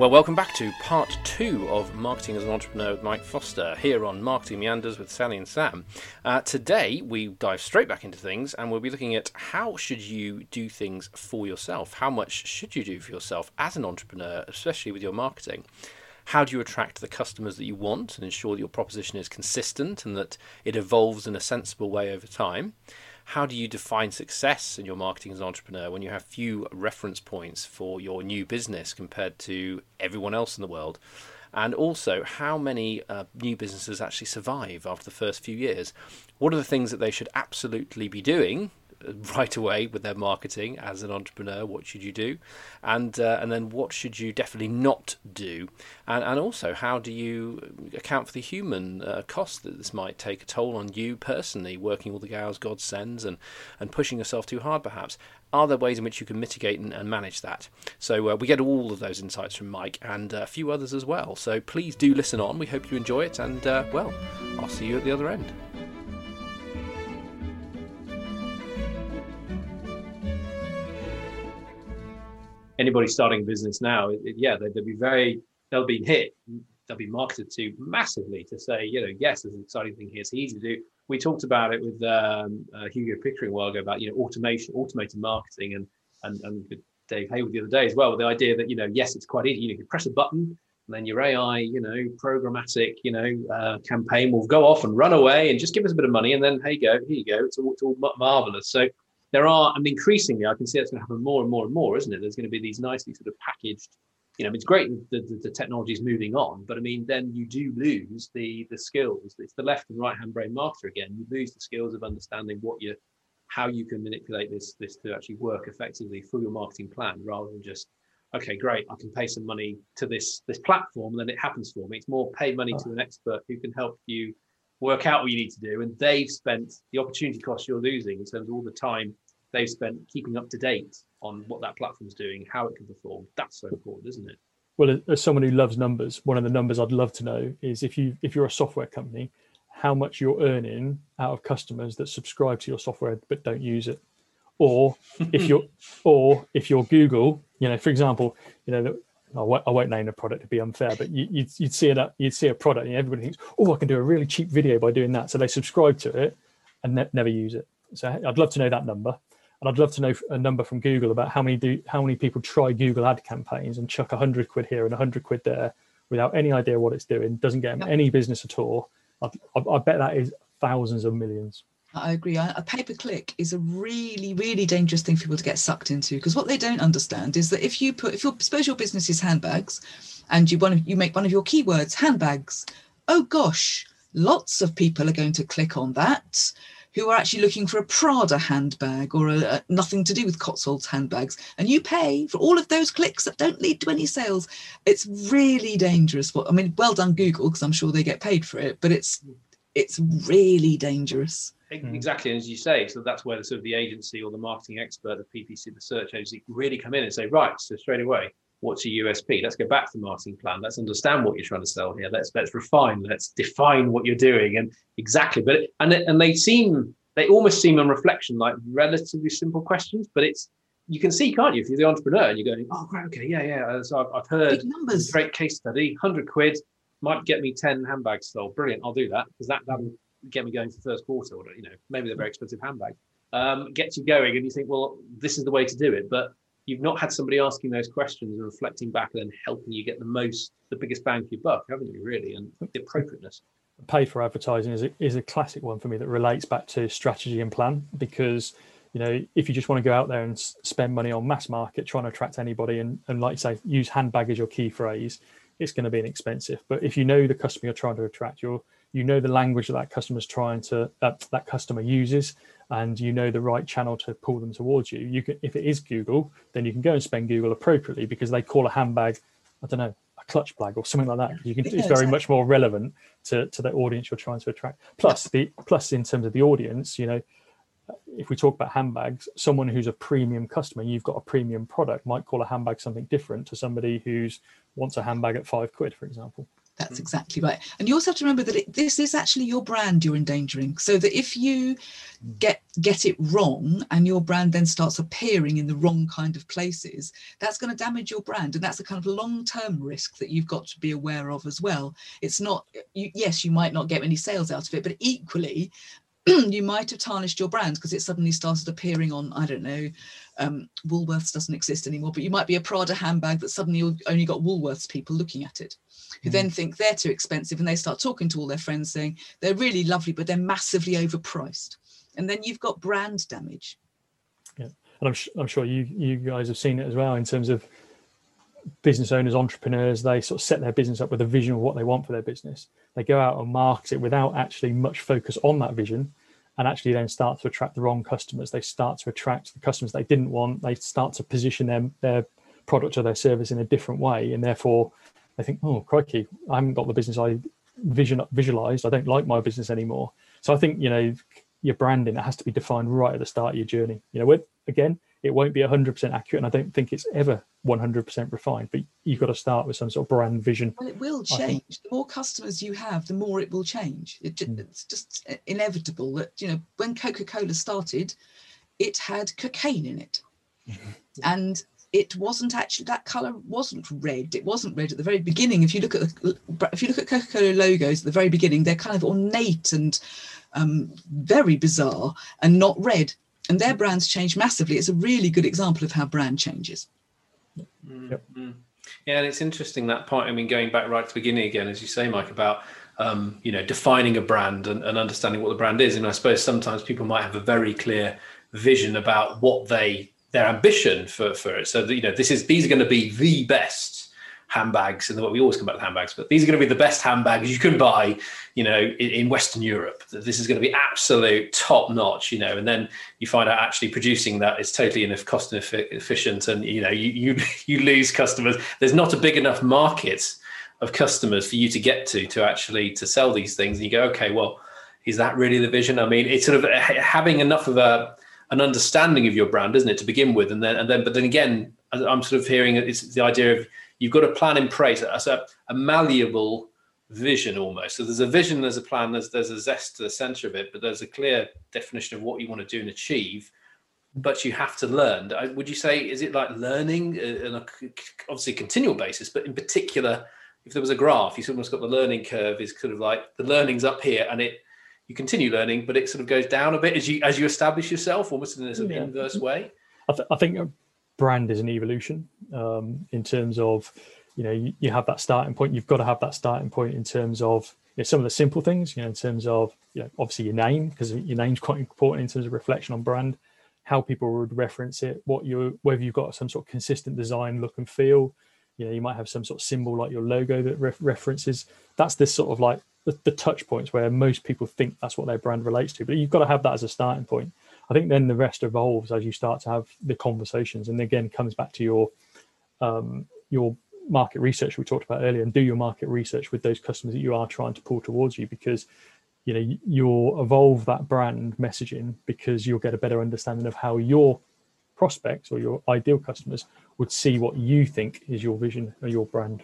Well, welcome back to part two of Marketing as an Entrepreneur with Mike Foster here on Marketing Meanders with Sally and Sam. Uh, today, we dive straight back into things and we'll be looking at how should you do things for yourself? How much should you do for yourself as an entrepreneur, especially with your marketing? How do you attract the customers that you want and ensure that your proposition is consistent and that it evolves in a sensible way over time? How do you define success in your marketing as an entrepreneur when you have few reference points for your new business compared to everyone else in the world? And also, how many uh, new businesses actually survive after the first few years? What are the things that they should absolutely be doing right away with their marketing as an entrepreneur. What should you do, and uh, and then what should you definitely not do, and and also how do you account for the human uh, cost that this might take a toll on you personally, working all the hours God sends and and pushing yourself too hard perhaps. Are there ways in which you can mitigate and, manage that? So uh, we get all of those insights from Mike and a few others as well. So please do listen on. We hope you enjoy it, and uh, well, I'll see you at the other end. Anybody starting a business now, it, yeah, they, will be very, they'll be hit, they'll be marketed to massively to say, you know, yes, there's an exciting thing here. It's easy to do. We talked about it with um, uh, Hugo Pickering a while ago about, you know, automation, automated marketing and, and, and Dave Hayward the other day as well. The idea that, you know, yes, it's quite easy. You, know, you press a button and then your AI, you know, programmatic, you know, uh, campaign will go off and run away and just give us a bit of money. And then, hey, go, here you go. It's all, it's all marvelous. So there are, and increasingly, I can see that's going to happen more and more and more, isn't it? There's going to be these nicely sort of packaged, you know, it's great the, the, the technology is moving on, but I mean, then you do lose the the skills. It's the left and right hand brain marketer again. You lose the skills of understanding what you, how you can manipulate this this to actually work effectively through your marketing plan, rather than just okay, great, I can pay some money to this this platform, and then it happens for me. It's more pay money to an expert who can help you work out what you need to do. And they've spent the opportunity cost you're losing in terms of all the time they've spent keeping up to date on what that platform's doing, how it can perform. That's so important, isn't it? Well, as someone who loves numbers, one of the numbers I'd love to know is if you if you're a software company, how much you're earning out of customers that subscribe to your software but don't use it, or if you're or if you're Google, you know, for example, you know, I won't, I won't name a product to be unfair, but you, would you'd, you'd see it, you'd see a product, and everybody thinks, "Oh, I can do a really cheap video by doing that." So they subscribe to it and ne- never use it. So I'd love to know that number, and I'd love to know a number from Google about how many do how many people try Google ad campaigns and chuck a hundred quid here and a hundred quid there without any idea what it's doing, doesn't get them any business at all. I, I, I bet that is thousands of millions. I agree. A pay per click is a really, really dangerous thing for people to get sucked into because what they don't understand is that if you put, if you suppose your business is handbags, and you want you make one of your keywords handbags, oh gosh, lots of people are going to click on that who are actually looking for a Prada handbag or a, a, nothing to do with Cotswolds handbags, and you pay for all of those clicks that don't lead to any sales. It's really dangerous. I mean, well done Google because I'm sure they get paid for it, but it's it's really dangerous. Mm. Exactly, as you say, so that's where the sort of the agency or the marketing expert, the PPC, the search agency, really come in and say, right, so straight away, what's your USP? Let's go back to the marketing plan. Let's understand what you're trying to sell here. Let's let's refine. Let's define what you're doing and exactly. But and and they seem they almost seem on reflection like relatively simple questions, but it's you can see, can't you, if you're the entrepreneur and you're going, oh, great, okay, yeah, yeah. So I've, I've heard numbers. great case study, hundred quid might get me ten handbags sold. Brilliant, I'll do that because that that'll get me going for first quarter. Or you know, maybe they're very expensive handbags. Um, gets you going, and you think, well, this is the way to do it. But you've not had somebody asking those questions and reflecting back and then helping you get the most, the biggest bang for your buck, haven't you? Really, and the appropriateness. Pay for advertising is a, is a classic one for me that relates back to strategy and plan because you know if you just want to go out there and spend money on mass market trying to attract anybody and, and like you say use handbag as your key phrase it's going to be inexpensive but if you know the customer you're trying to attract you're you know the language that that customer's trying to uh, that customer uses and you know the right channel to pull them towards you. You can if it is google then you can go and spend google appropriately because they call a handbag i don't know a clutch bag or something like that. You can it's very much more relevant to, to the audience you're trying to attract. Plus the plus in terms of the audience you know if we talk about handbags someone who's a premium customer you've got a premium product might call a handbag something different to somebody who's wants a handbag at five quid for example That's mm-hmm. exactly right. And you also have to remember that it, this is actually your brand you're endangering. So that if you mm. get get it wrong and your brand then starts appearing in the wrong kind of places, that's going to damage your brand. And that's a kind of long-term risk that you've got to be aware of as well. It's not you, yes, you might not get any sales out of it, but equally you might have tarnished your brand because it suddenly started appearing on, I don't know, um, Woolworths doesn't exist anymore, but you might be a Prada handbag that suddenly you've only got Woolworths people looking at it who then think they're too expensive and they start talking to all their friends saying they're really lovely, but they're massively overpriced. And then you've got brand damage. Yeah. And I'm, I'm sure you, you guys have seen it as well in terms of business owners, entrepreneurs, they sort of set their business up with a vision of what they want for their business. They go out and market it without actually much focus on that vision and actually then start to attract the wrong customers. They start to attract the customers they didn't want. They start to position them, their product or their service in a different way. And therefore they think, oh, crikey, I haven't got the business I vision visualized. I don't like my business anymore. So I think, you know, your branding it has to be defined right at the start of your journey. You know, again, it won't be 100% accurate, and I don't think it's ever 100% refined. But you've got to start with some sort of brand vision. Well, it will change. The more customers you have, the more it will change. It, mm. It's just inevitable that you know when Coca-Cola started, it had cocaine in it, mm-hmm. and it wasn't actually that color wasn't red it wasn't red at the very beginning if you look at the, if you look at coca-cola logos at the very beginning they're kind of ornate and um, very bizarre and not red and their brands change massively. It's a really good example of how brand changes. Mm-hmm. yeah and it's interesting that point. I mean going back right to the beginning again as you say mike about um, you know defining a brand and, and understanding what the brand is. And i suppose sometimes people might have a very clear vision about what they their ambition for for it. So that, you know, this is these are going to be the best handbags, and we always come back to handbags, but these are going to be the best handbags you can buy, you know, in, in Western Europe. This is going to be absolute top notch, you know, and then you find out actually producing that is totally cost efficient, and you know, you you you lose customers. There's not a big enough market of customers for you to get to to actually to sell these things, and you go, okay, well. Is that really the vision? I mean, it's sort of eh, having enough of a an understanding of your brand, isn't it, to begin with, and then and then but then again, I'm sort of hearing it's the idea of you've got a plan in place as a, a malleable vision almost. So there's a vision, there's a plan, there's there's a zest to the center of it, but there's a clear definition of what you want to do and achieve. But you have to learn. Would you say is it like learning uh, on a obviously continual basis, but in particular, if there was a graph, you almost got the learning curve is kind of like the learning's up here and it you continue learning, but it sort of goes down a bit as you as you establish yourself, almost in an yeah. inverse way. I, th- I, think a brand is an evolution um, in terms of you know you, you, have that starting point. You've got to have that starting point in terms of you know, some of the simple things. You know, in terms of you know obviously your name because your name's quite important in terms of reflection on brand, how people would reference it, what you whether you've got some sort of consistent design, look and feel. You know, you might have some sort of symbol like your logo that re- references. That's this sort of like the, the touch points where most people think that's what their brand relates to. But you've got to have that as a starting point. I think then the rest evolves as you start to have the conversations, and again comes back to your um, your market research we talked about earlier, and do your market research with those customers that you are trying to pull towards you, because you know you'll evolve that brand messaging because you'll get a better understanding of how your prospects or your ideal customers would see what you think is your vision or your brand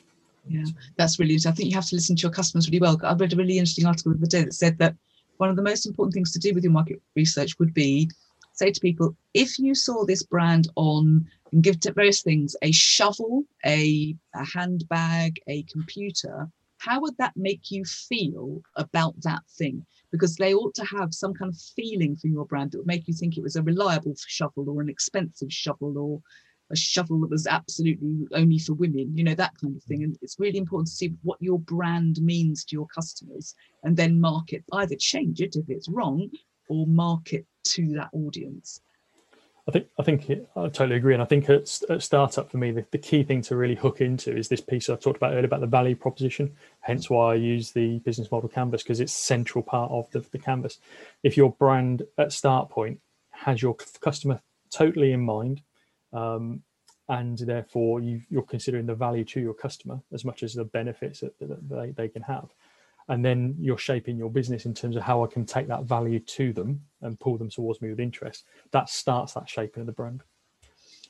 yeah, that's really interesting. I think you have to listen to your customers really well. I read a really interesting article the other day that said that one of the most important things to do with your market research would be say to people, if you saw this brand on and give to various things, a shovel, a, a handbag, a computer, how would that make you feel about that thing? Because they ought to have some kind of feeling for your brand that would make you think it was a reliable shovel or an expensive shovel or a shovel that was absolutely only for women, you know, that kind of thing. Mm. And it's really important to see what your brand means to your customers and then market, either change it if it's wrong or market to that audience. I think I think it, I totally agree, and I think at, at startup for me, the, the, key thing to really hook into is this piece I talked about earlier about the value proposition. Hence why I use the business model canvas because it's central part of the, the canvas. If your brand at start point has your customer totally in mind, um, and therefore you, are considering the value to your customer as much as the benefits that, that they, they can have and then you're shaping your business in terms of how I can take that value to them and pull them towards me with interest. That starts that shaping of the brand.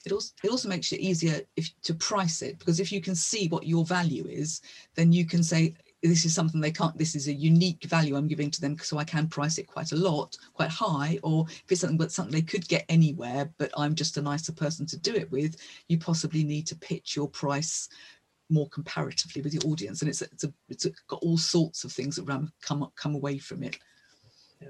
It also it also makes it easier if to price it because if you can see what your value is, then you can say this is something they can't this is a unique value i'm giving to them so i can price it quite a lot quite high or if it's something but something they could get anywhere but i'm just a nicer person to do it with you possibly need to pitch your price more comparatively with your audience. And it's it's a, it's a, got all sorts of things that ram come come away from it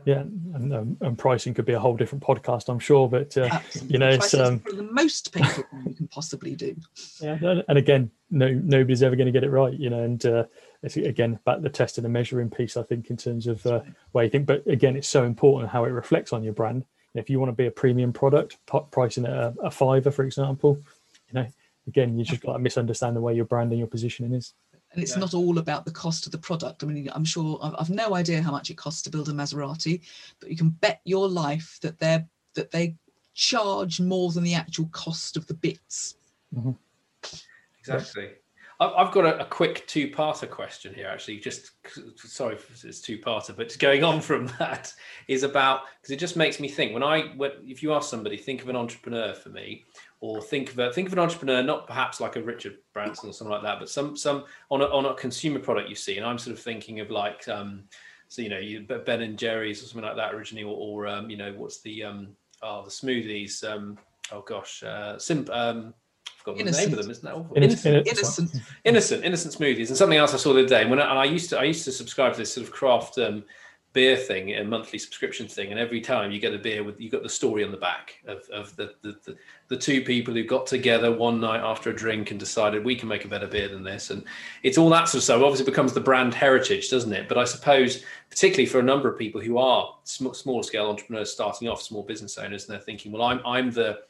yeah and, um, and pricing could be a whole different podcast i'm sure but uh, you know it's um, the most painful thing you can possibly do. Yeah and again no nobody's ever going to get it right you know and uh, it's again back the testing and measuring piece i think in terms of uh, where you think but again it's so important how it reflects on your brand. If you want to be a premium product pricing at a, a fiver for example you know again you just got to misunderstand the way your brand and your positioning is and it's yeah. not all about the cost of the product. I mean, I'm sure I've, I've, no idea how much it costs to build a Maserati, but you can bet your life that they're that they charge more than the actual cost of the bits. Mm-hmm. Exactly. I've got a, a quick two-parter question here. Actually, just sorry it's two-parter, but going on from that is about because it just makes me think. When I, when, if you ask somebody, think of an entrepreneur for me, or think of a, think of an entrepreneur, not perhaps like a Richard Branson or something like that, but some some on a, on a consumer product you see. And I'm sort of thinking of like um, so you know you, Ben and Jerry's or something like that originally, or, or um, you know what's the um, oh the smoothies um, oh gosh uh, Sim um, I've the name of them, isn't that awful? Innocent. Innocent. Innocent. Innocent smoothies. And something else I saw the other day. When I, and I used to, I used to subscribe to this sort of craft um, beer thing, a monthly subscription thing, and every time you get a beer with you got the story on the back of, of the, the, the, the two people who got together one night after a drink and decided we can make a better beer than this, and it's all that sort of stuff. Obviously, becomes the brand heritage, doesn't it? But I suppose, particularly for a number of people who are sm- small scale entrepreneurs starting off, small business owners, and they're thinking, well, I'm I'm the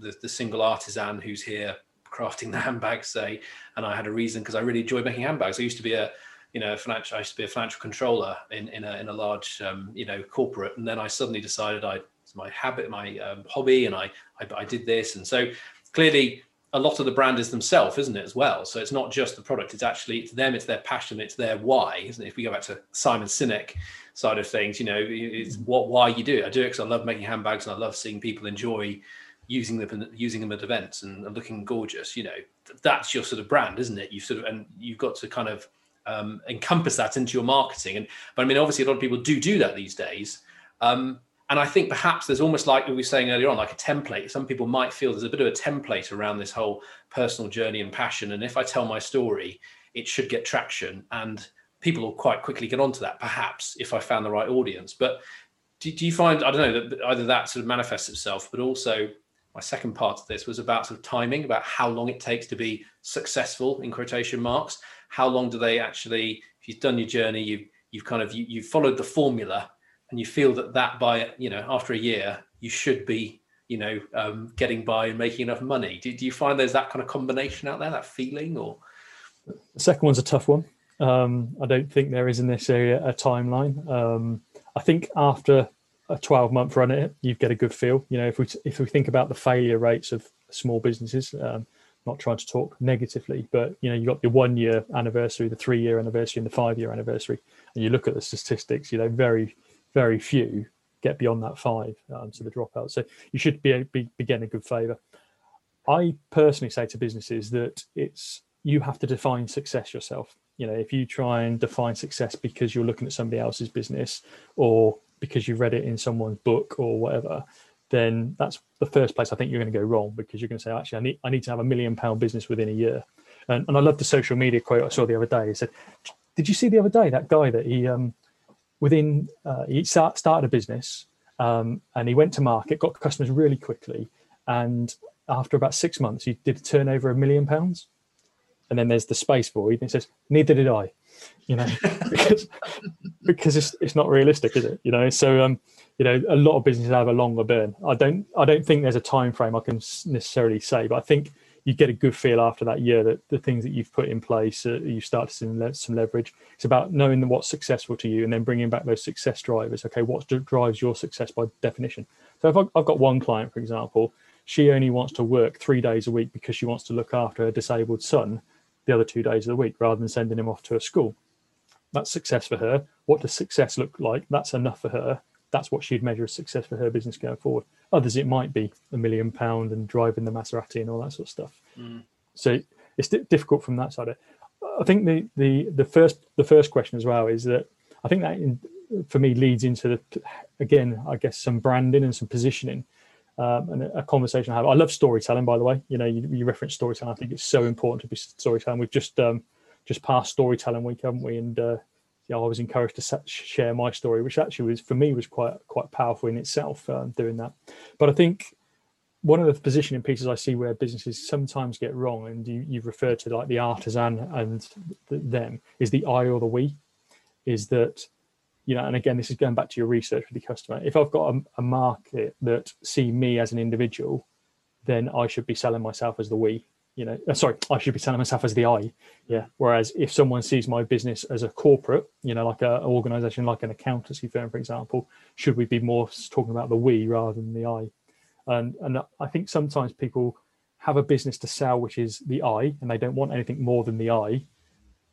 the, the single artisan who's here crafting the handbags, say, and I had a reason because I really enjoyed making handbags. I used to be a you know, financial. I used to be a financial controller in in a in a large um, you know corporate, and then I suddenly decided I it's my habit, my um, hobby, and I, I I did this, and so clearly a lot of the brand is themselves, isn't it, as well? So it's not just the product; it's actually it's them, it's their passion, it's their why, isn't it? If we go back to Simon Sinek side of things, you know, it's what why you do it. I do it because I love making handbags and I love seeing people enjoy using them using them at events and looking gorgeous. You know, that's your sort of brand, isn't it? You've sort of and you've got to kind of um, encompass that into your marketing. And but I mean, obviously, a lot of people do do that these days. Um, and I think perhaps there's almost like we were saying earlier on, like a template. Some people might feel there's a bit of a template around this whole personal journey and passion. And if I tell my story, it should get traction, and people will quite quickly get onto that. Perhaps if I found the right audience. But do, do you find I don't know that either that sort of manifests itself, but also my second part of this was about sort of timing, about how long it takes to be successful in quotation marks, how long do they actually if you've done your journey you've you've kind of you, you've followed the formula and you feel that that by you know after a year you should be you know um, getting by and making enough money. Do, do you find there's that kind of combination out there that feeling or? The second one's a tough one. Um, i don't think there is in this area a timeline. Um, i think after a 12 month run at it you get a good feel you know if we if we think about the failure rates of small businesses um, not trying to talk negatively, but you know, you got your one year anniversary, the three year anniversary, and the five year anniversary, and you look at the statistics, you know, very, very few get beyond that five, um, so the dropout. So you should be, be, be getting a good favour. I personally say to businesses that it's you have to define success yourself. You know, if you try and define success because you're looking at somebody else's business or because you've read it in someone's book or whatever, then that's the first place I think you're going to go wrong because you're going to say, actually, I need I need to have a million pound business within a year. And, and I love the social media quote I saw the other day. He said, "Did you see the other day that guy that he um, within uh, he start, started a business um, and he went to market, got customers really quickly, and after about six months, he did a turnover of a million pounds. And then there's the space void, and he says, "Neither did I." You know, because because it's it's not realistic, is it? You know, so um, you know a lot of businesses have a longer burn. I don't i don't think there's a time frame i can necessarily say but i think you get a good feel after that year that the things that you've put in place uh, you start to see some leverage. It's about knowing what's successful to you and then bringing back those success drivers. Okay what drives your success by definition? So if i've got one client for example she only wants to work three days a week because she wants to look after her disabled son the other two days of the week rather than sending him off to a school that's success for her what does success look like that's enough for her that's what she'd measure as success for her business going forward. Others, it might be a million pound and driving the Maserati and all that sort of stuff. Mm. So it's difficult from that side. I think the, the the first the first question as well is that I think that in, for me leads into the again I guess some branding and some positioning um, and a, conversation I have. I love storytelling, by the way. You know, you, you reference storytelling. I think it's so important to be storytelling. We've just um, just passed storytelling week, haven't we? And uh, yeah, I was encouraged to share my story, which actually was for me was quite quite powerful in itself um, doing that. But I think one of the positioning pieces I see where businesses sometimes get wrong, and you, you've referred to like the artisan and the, them, is the I or the we. Is that you know, and again, this is going back to your research with the customer. If I've got a, a market that see me as an individual, then I should be selling myself as the we you know uh, sorry i should be selling myself as the i yeah whereas if someone sees my business as a corporate you know like a, an organization like an accountancy firm for example should we be more talking about the we rather than the i and and i think sometimes people have a business to sell which is the i and they don't want anything more than the i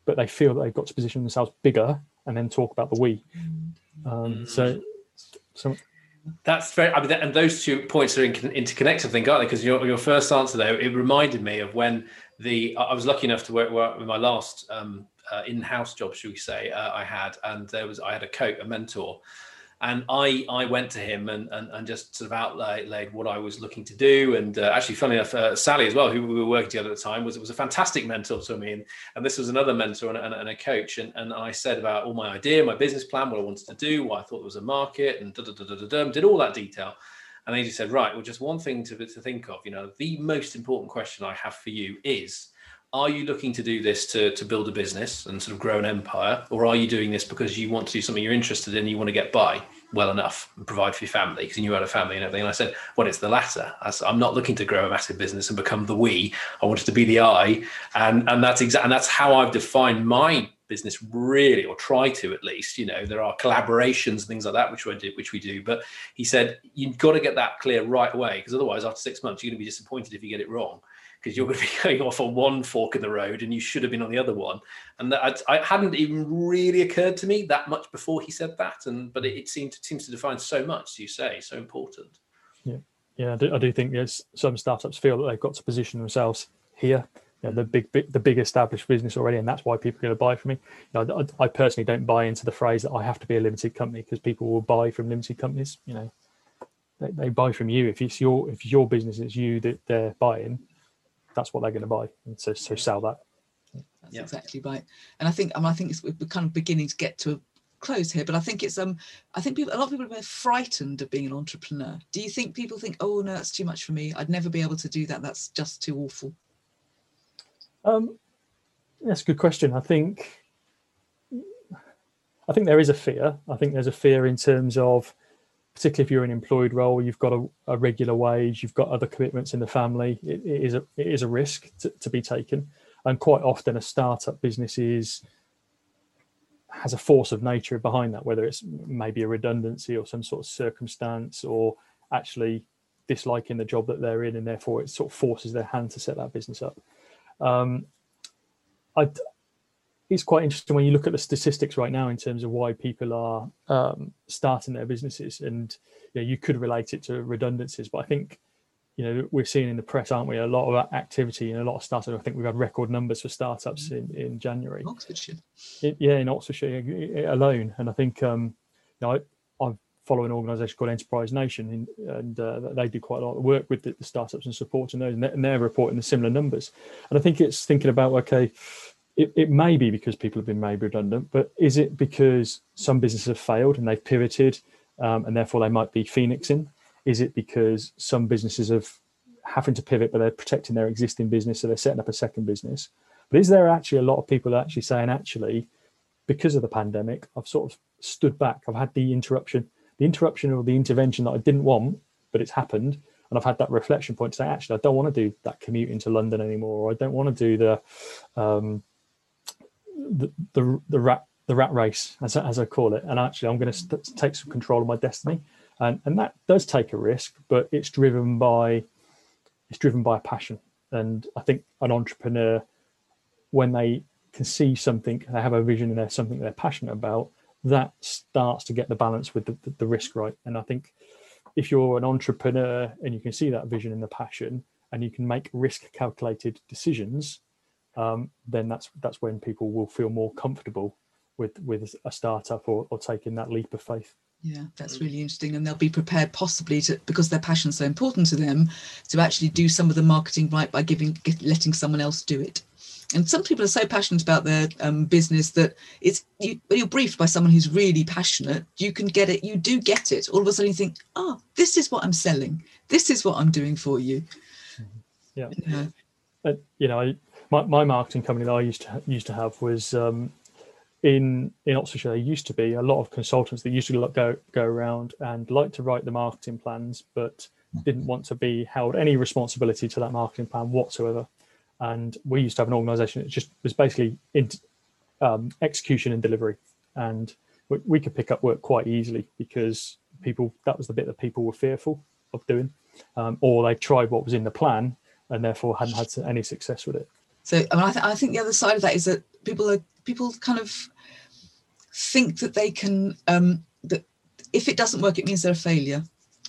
but they feel that they've got to position themselves bigger and then talk about the we um, so so that's very. I mean, and those two points are in, interconnected, I think, aren't they? Because your your first answer there, it reminded me of when the I was lucky enough to work, work with my last um, uh, in-house job, should we say, uh, I had, and there was I had a coach, a mentor, and I I went to him and and, and just sort of outlaid what I was looking to do. And uh, actually, funny enough, uh, Sally as well, who we were working together at the time, was was a fantastic mentor to me. And, and this was another mentor and, and, and, a coach. And, and I said about all my idea, my business plan, what I wanted to do, why I thought there was a market, and da, da, da, da, da, did all that detail. And then he just said, right, well, just one thing to, to think of. You know, the most important question I have for you is are you looking to do this to, to build a business and sort of grow an empire or are you doing this because you want to do something you're interested in you want to get by well enough and provide for your family because you knew had a family and everything. And i said well it's the latter. I'm not looking to grow a massive business and become the we. I wanted to be the i. And and that's exactly and that's how i've defined my business really or try to at least. You know there are collaborations and things like that which we do which we do. But he said you've got to get that clear right away because otherwise after six months you're going to be disappointed if you get it wrong because you're going to be going off on one fork in the road and you should have been on the other one. And that I, hadn't even really occurred to me that much before he said that. And but it, it seemed to, seems to define so much, you say, so important. Yeah, yeah, I do, I do think there's some startups feel that they've got to position themselves here. You know, the big, big, the big established business already, and that's why people are going to buy from me. You know, I, I personally don't buy into the phrase that I have to be a limited company because people will buy from limited companies. You know, they, they buy from you if it's your if your business, it's you that they're buying that's what they're going to buy, and so so sell that. That's exactly right. And I think I, mean, I think it's, we're kind of beginning to get to a close here, but I think it's um I think people a lot of people are frightened of being an entrepreneur. Do you think people think, oh no, that's too much for me. I'd never be able to do that. That's just too awful. Um, that's a good question. I think I think there is a fear. I think there's a fear in terms of particularly if you're in an employed role, you've got a, a regular wage, you've got other commitments in the family. it, it is a it is a risk to, to, be taken, and quite often a startup business is has a force of nature behind that, whether it's maybe a redundancy or some sort of circumstance, or actually disliking the job that they're in, and therefore it sort of forces their hand to set that business up. Um, I it's quite interesting when you look at the statistics right now in terms of why people are um, starting their businesses, and you, know, you could relate it to redundancies. But I think you know we're seeing in the press, aren't we, a lot of activity and a lot of startups. I think we've had record numbers for startups in, in January. Oxfordshire. It, yeah, in Oxfordshire alone, and I think um, you know I, I follow an organisation called Enterprise Nation, and uh, they do quite a lot of work with the, the startups and supporting those, and they're reporting the similar numbers. And I think it's thinking about okay, it, it may be because people have been made redundant, but is it because some businesses have failed and they've pivoted um, and therefore they might be phoenixing? Is it because some businesses have having to pivot but they're protecting their existing business so they're setting up a second business? But is there actually a lot of people actually saying, actually, because of the pandemic, I've sort of stood back, I've had the interruption, the interruption or the intervention that I didn't want, but it's happened. And I've had that reflection point to say, actually, I don't want to do that commute into London anymore, or I don't want to do the um, the the, rat the rat race as, as I call it, and actually I'm going to st- take some control of my destiny, and and that does take a risk, but it's driven by it's driven by passion, and I think an entrepreneur when they can see something, they have a vision, and there's something they're passionate about, that starts to get the balance with the, the, the risk right, and I think if you're an entrepreneur and you can see that vision and the passion, and you can make risk calculated decisions um, then that's that's when people will feel more comfortable with with a startup or, or taking that leap of faith. Yeah, that's really interesting. And they'll be prepared possibly to, because their passion's so important to them, to actually do some of the marketing right by giving, letting someone else do it. And some people are so passionate about their um, business that it's you, when you're briefed by someone who's really passionate, you can get it. You do get it. All of a sudden, you think, "Oh, this is what I'm selling. This is what I'm doing for you." Yeah, yeah. Uh, you know, I, my my marketing company that I used to used to have was um, in in Oxfordshire, there used to be a lot of consultants that used to go go around and like to write the marketing plans, but didn't want to be held any responsibility to that marketing plan whatsoever. And we used to have an organisation that just was basically in, um, execution and delivery, and we, we, could pick up work quite easily because people that was the bit that people were fearful of doing, um, or they tried what was in the plan and therefore hadn't had any success with it. So I, mean, I, th- I think the other side of that is that people are people kind of think that they can um, that if it doesn't work, it means they're a failure.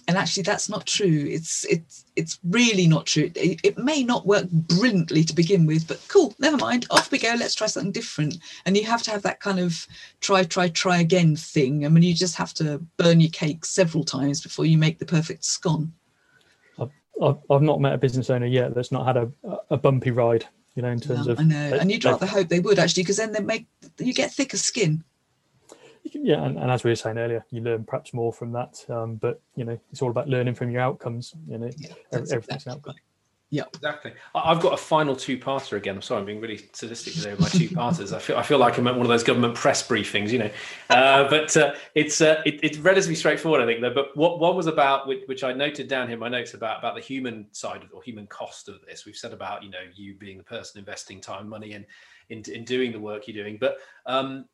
And actually, that's not true. It's it's it's really not true. It, it may not work brilliantly to begin with, but cool, never mind. Off we go. Let's try something different. And you have to have that kind of try, try, try again thing. I mean, you just have to burn your cake several times before you make the perfect scone. I've, I've not met a business owner yet that's not had a, a bumpy ride you know in terms of i know and you'd rather hope they would actually because then they make you get thicker skin yeah, and, and, as we were saying earlier, you learn perhaps more from that. Um, but you know, it's all about learning from your outcomes. You know, yeah, everything's exactly. an outcome. Yeah, exactly. I've got a final two-parter again. I'm sorry, I'm being really sadistic today with my two-parters. I feel I feel like I'm at one of those government press briefings, you know. Uh, but uh, it's uh, it, it's relatively straightforward, I think. Though. But what one was about, which, which I noted down here in my notes about about the human side of or human cost of this. We've said about you know you being the person investing time, money, and in, in doing the work you're doing. But um,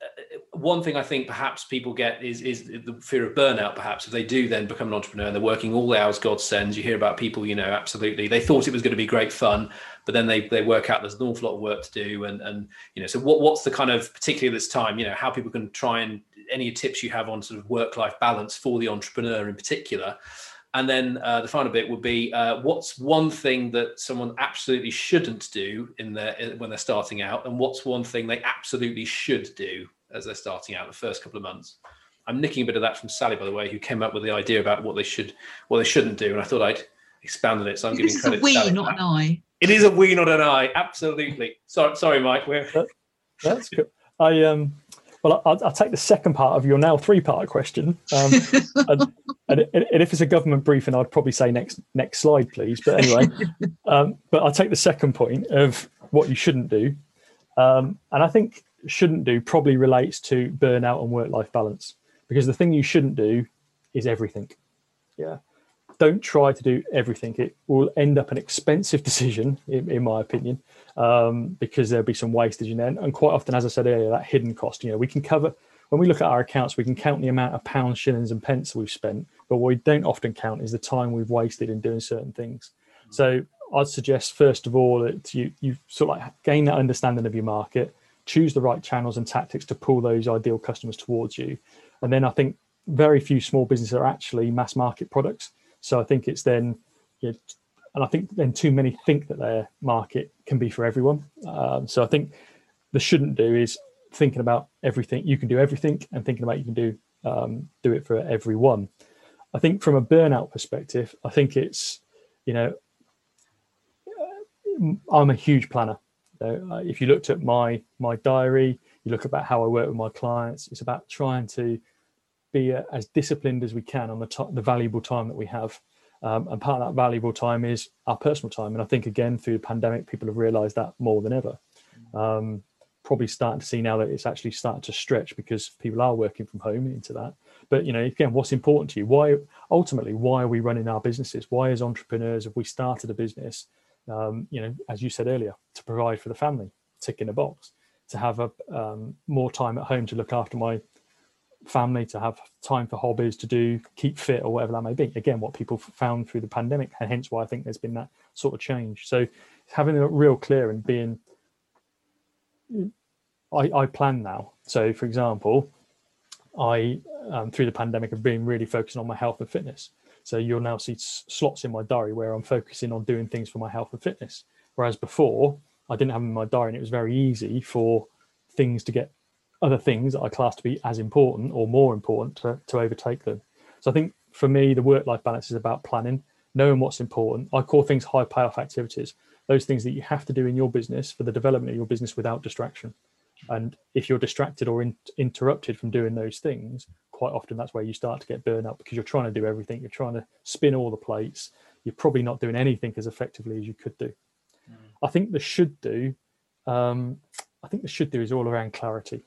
one thing I think perhaps people get is is the fear of burnout. Perhaps if they do then become an entrepreneur and they're working all the hours God sends, you hear about people, you know, absolutely they thought it was going to be great fun, but then they they work out there's an awful lot of work to do, and and you know, so what what's the kind of particularly this time, you know, how people can try and any tips you have on sort of work life balance for the entrepreneur in particular and then uh, the final bit would be uh, what's one thing that someone absolutely shouldn't do in their when they're starting out, and what's one thing they absolutely should do as they're starting out the first couple of months. I'm nicking a bit of that from Sally, by the way, who came up with the idea about what they should, what they shouldn't do, and I thought I'd expand on it. So I'm giving credit. It's a we, not an I. It is a we, not an I. Absolutely. Sorry, sorry, Mike. We're... That's good. I um well, I'll, I'll, take the second part of your now three-part question. Um, and, and, and, if it's a government briefing, I'd probably say next next slide, please. But anyway, um, but I'll take the second point of what you shouldn't do, um, and I think shouldn't do probably relates to burnout and work-life balance because the thing you shouldn't do is everything. Yeah, don't try to do everything. It will end up an expensive decision, in, in my opinion um, because there'll be some wastage in there. And quite often, as I said earlier, that hidden cost, you know, we can cover when we look at our accounts, we can count the amount of pounds, shillings, and pence we've spent, but what we don't often count is the time we've wasted in doing certain things. Mm-hmm. So I'd suggest first of all that you you sort of like gain that understanding of your market, choose the right channels and tactics to pull those ideal customers towards you, and then I think very few small businesses are actually mass market products. So I think it's then you know, and I think then too many think that their market can be for everyone. Um, so I think the shouldn't do is thinking about everything. You can do everything, and thinking about you can do um, do it for everyone. I think from a burnout perspective, I think it's you know I'm a huge planner. Uh, if you looked at my my diary, you look about how I work with my clients. It's about trying to be uh, as disciplined as we can on the t- the valuable time that we have. Um, and part of that valuable time is our personal time. And I think, again, through the pandemic, people have realized that more than ever. Um, probably starting to see now that it's actually starting to stretch because people are working from home into that. But, you know, again, what's important to you? Why, ultimately, why are we running our businesses? Why, as entrepreneurs, have we started a business? Um, you know, as you said earlier, to provide for the family, tick in a box, to have a um, more time at home to look after my family to have time for hobbies to do keep fit or whatever that may be. Again what people found through the pandemic and hence why i think there's been that sort of change. So having a real clear and being i, I plan now. So for example i um, through the pandemic have been really focusing on my health and fitness. So you'll now see slots in my diary where i'm focusing on doing things for my health and fitness. Whereas before I didn't have them in my diary, and it was very easy for things to get other things that I class to be as important or more important to, to overtake them. So I think for me, the work life balance is about planning, knowing what's important. I call things high payoff activities, those things that you have to do in your business for the development of your business without distraction. And if you're distracted or in, interrupted from doing those things, quite often that's where you start to get burnout because you're trying to do everything. You're trying to spin all the plates. You're probably not doing anything as effectively as you could do. Mm. I think the should do, um, I think the should do is all around clarity.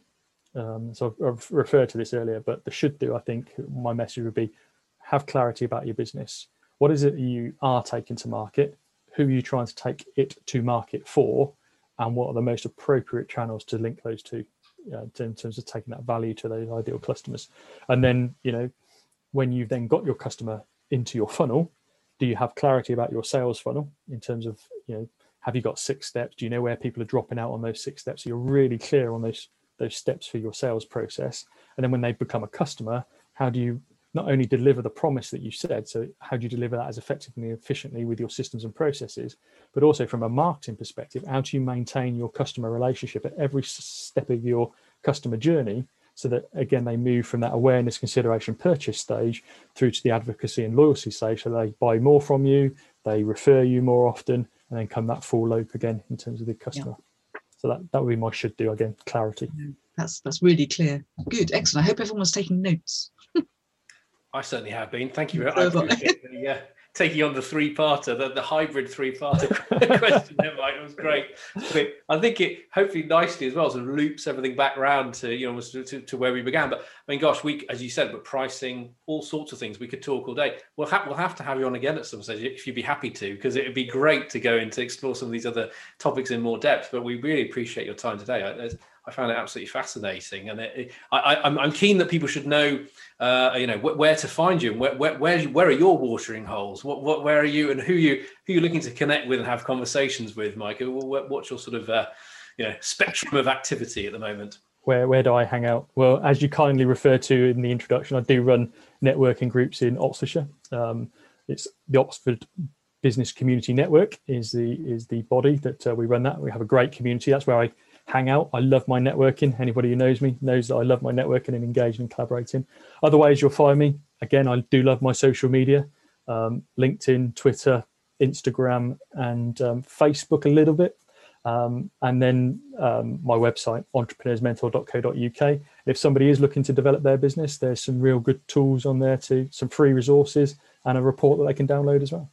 Um, so I've, I've referred to this earlier, but the should do, I think my message would be have clarity about your business. What is it you are taking to market? Who are you trying to take it to market for? And what are the most appropriate channels to link those two uh, in terms of taking that value to those ideal customers? And then, you know, when you've then got your customer into your funnel, do you have clarity about your sales funnel in terms of, you know, have you got six steps? Do you know where people are dropping out on those six steps? So you're really clear on those those steps for your sales process. And then when they become a customer, how do you not only deliver the promise that you said, so how do you deliver that as effectively and efficiently with your systems and processes, but also from a marketing perspective, how do you maintain your customer relationship at every step of your customer journey so that again they move from that awareness consideration purchase stage through to the advocacy and loyalty stage so they buy more from you they refer you more often and then come that full loop again in terms of the customer yeah. So that that would be my should do again clarity. That's that's really clear. Good excellent. I hope everyone was taking notes. I certainly have been. Thank you. I appreciate the, uh, taking on the three-parter, the, the hybrid three-parter question there, Mike. It was great. I think it hopefully nicely as well sort of loops everything back round to you know to, to, where we began. But I mean, gosh, we as you said, but pricing, all sorts of things. We could talk all day. We'll have we'll have to have you on again at some stage if you'd be happy to, because it would be great to go into explore some of these other topics in more depth. But we really appreciate your time today. I, I found it absolutely fascinating, and it, it, I, am keen that people should know, uh, you know, wh- where to find you, and where, where, where, where are your watering holes? What, what, where are you, and who you who you're looking to connect with and have conversations with, Mike? What's your sort of, uh, you know, spectrum of activity at the moment? Where where do I hang out? Well, as you kindly referred to in the introduction, I do run networking groups in Oxfordshire. Um, it's the Oxford Business Community Network is the is the body that uh, we run that. We have a great community. That's where I hang out. I love my networking. Anybody who knows me knows that I love my networking and engaging and collaborating. Other ways you'll find me. Again, I do love my social media um, LinkedIn, Twitter, Instagram, and um, Facebook a little bit. Um, and then um, my website, entrepreneursmentor.co.uk. If somebody is looking to develop their business, there's some real good tools on there too, some free resources, and a report that they can download as well.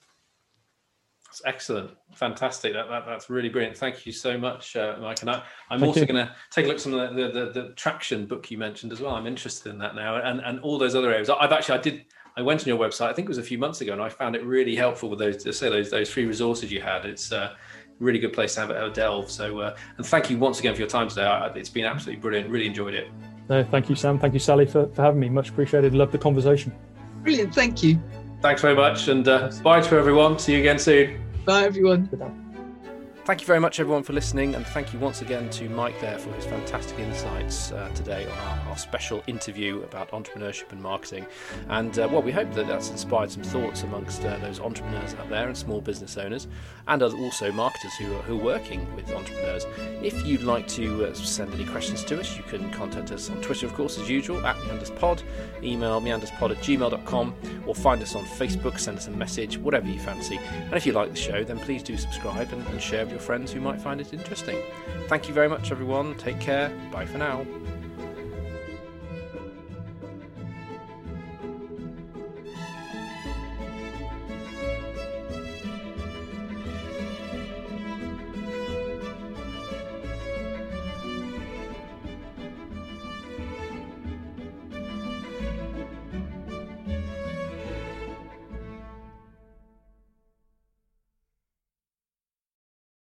That's excellent, fantastic. That, that, that's really brilliant. Thank you so much, uh, Mike. And I, I'm also going to take a look at some of the, the, the, the, traction book you mentioned as well. I'm interested in that now, and and all those other areas. I've actually I did I went on your website. I think it was a few months ago, and I found it really helpful with those to say those those free resources you had. It's a really good place to have a, delve. So uh, and thank you once again for your time today. It's been absolutely brilliant. Really enjoyed it. No, thank you, Sam. Thank you, Sally, for, for having me. Much appreciated. Love the conversation. Brilliant. Thank you. Thanks very much, and uh, bye to everyone. See you again soon. Bye, everyone. Thank you very much, everyone, for listening, and thank you once again to Mike there for his fantastic insights uh, today on our, our, special interview about entrepreneurship and marketing. And uh, well, we hope that that's inspired some thoughts amongst uh, those entrepreneurs out there and small business owners, and also marketers who are, who are working with entrepreneurs. If you'd like to uh, send any questions to us, you can contact us on Twitter, of course, as usual, at meanderspod, email meanderspod at gmail.com, or find us on Facebook, send us a message, whatever you fancy. And if you like the show, then please do subscribe and, and share your friends who might find it interesting. Thank you very much, everyone. Take care. Bye for now.